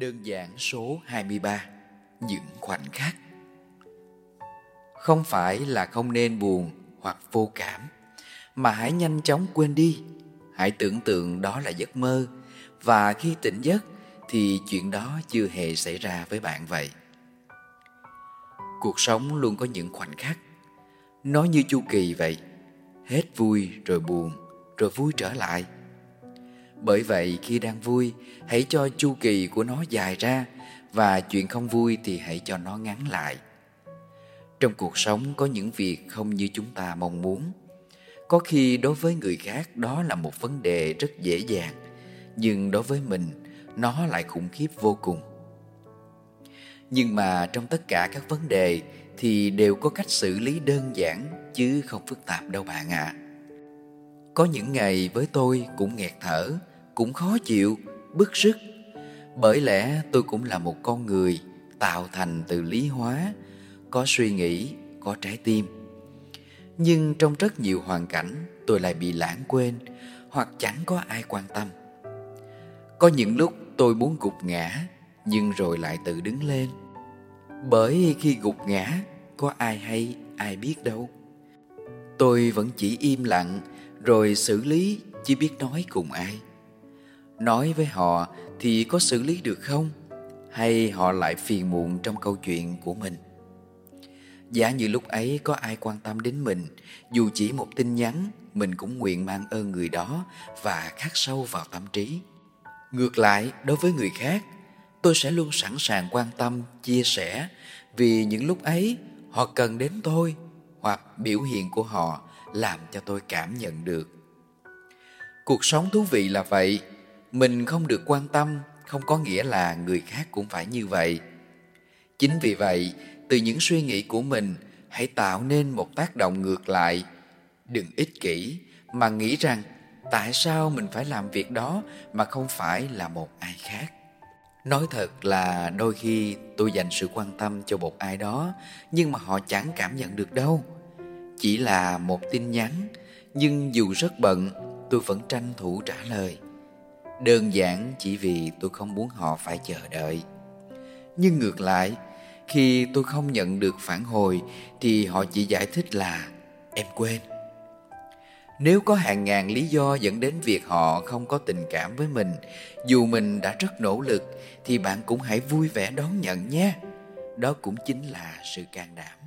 Đơn giản số 23 Những khoảnh khắc. Không phải là không nên buồn hoặc vô cảm, Mà hãy nhanh chóng quên đi. Hãy tưởng tượng đó là giấc mơ, Và khi tỉnh giấc Thì chuyện đó chưa hề xảy ra với bạn vậy. Cuộc sống luôn có những khoảnh khắc. Nó như chu kỳ vậy. Hết vui rồi buồn, Rồi vui trở lại bởi vậy khi đang vui, hãy cho chu kỳ của nó dài ra và chuyện không vui thì hãy cho nó ngắn lại. Trong cuộc sống có những việc không như chúng ta mong muốn. Có khi đối với người khác đó là một vấn đề rất dễ dàng, nhưng đối với mình nó lại khủng khiếp vô cùng. Nhưng mà trong tất cả các vấn đề thì đều có cách xử lý đơn giản chứ không phức tạp đâu bạn ạ. À. Có những ngày với tôi cũng nghẹt thở, cũng khó chịu, bức sức. Bởi lẽ tôi cũng là một con người tạo thành từ lý hóa, có suy nghĩ, có trái tim. Nhưng trong rất nhiều hoàn cảnh tôi lại bị lãng quên hoặc chẳng có ai quan tâm. Có những lúc tôi muốn gục ngã nhưng rồi lại tự đứng lên. Bởi khi gục ngã có ai hay ai biết đâu. Tôi vẫn chỉ im lặng rồi xử lý chỉ biết nói cùng ai. Nói với họ thì có xử lý được không? Hay họ lại phiền muộn trong câu chuyện của mình? Giả như lúc ấy có ai quan tâm đến mình, dù chỉ một tin nhắn, mình cũng nguyện mang ơn người đó và khắc sâu vào tâm trí. Ngược lại, đối với người khác, tôi sẽ luôn sẵn sàng quan tâm, chia sẻ vì những lúc ấy họ cần đến tôi hoặc biểu hiện của họ làm cho tôi cảm nhận được. Cuộc sống thú vị là vậy. Mình không được quan tâm, không có nghĩa là người khác cũng phải như vậy. Chính vì vậy, từ những suy nghĩ của mình, hãy tạo nên một tác động ngược lại. Đừng ích kỷ, mà nghĩ rằng tại sao mình phải làm việc đó mà không phải là một ai khác. Nói thật là đôi khi tôi dành sự quan tâm cho một ai đó, nhưng mà họ chẳng cảm nhận được đâu chỉ là một tin nhắn, nhưng dù rất bận, tôi vẫn tranh thủ trả lời. Đơn giản chỉ vì tôi không muốn họ phải chờ đợi. Nhưng ngược lại, khi tôi không nhận được phản hồi, thì họ chỉ giải thích là, em quên. Nếu có hàng ngàn lý do dẫn đến việc họ không có tình cảm với mình, dù mình đã rất nỗ lực, thì bạn cũng hãy vui vẻ đón nhận nhé. Đó cũng chính là sự can đảm.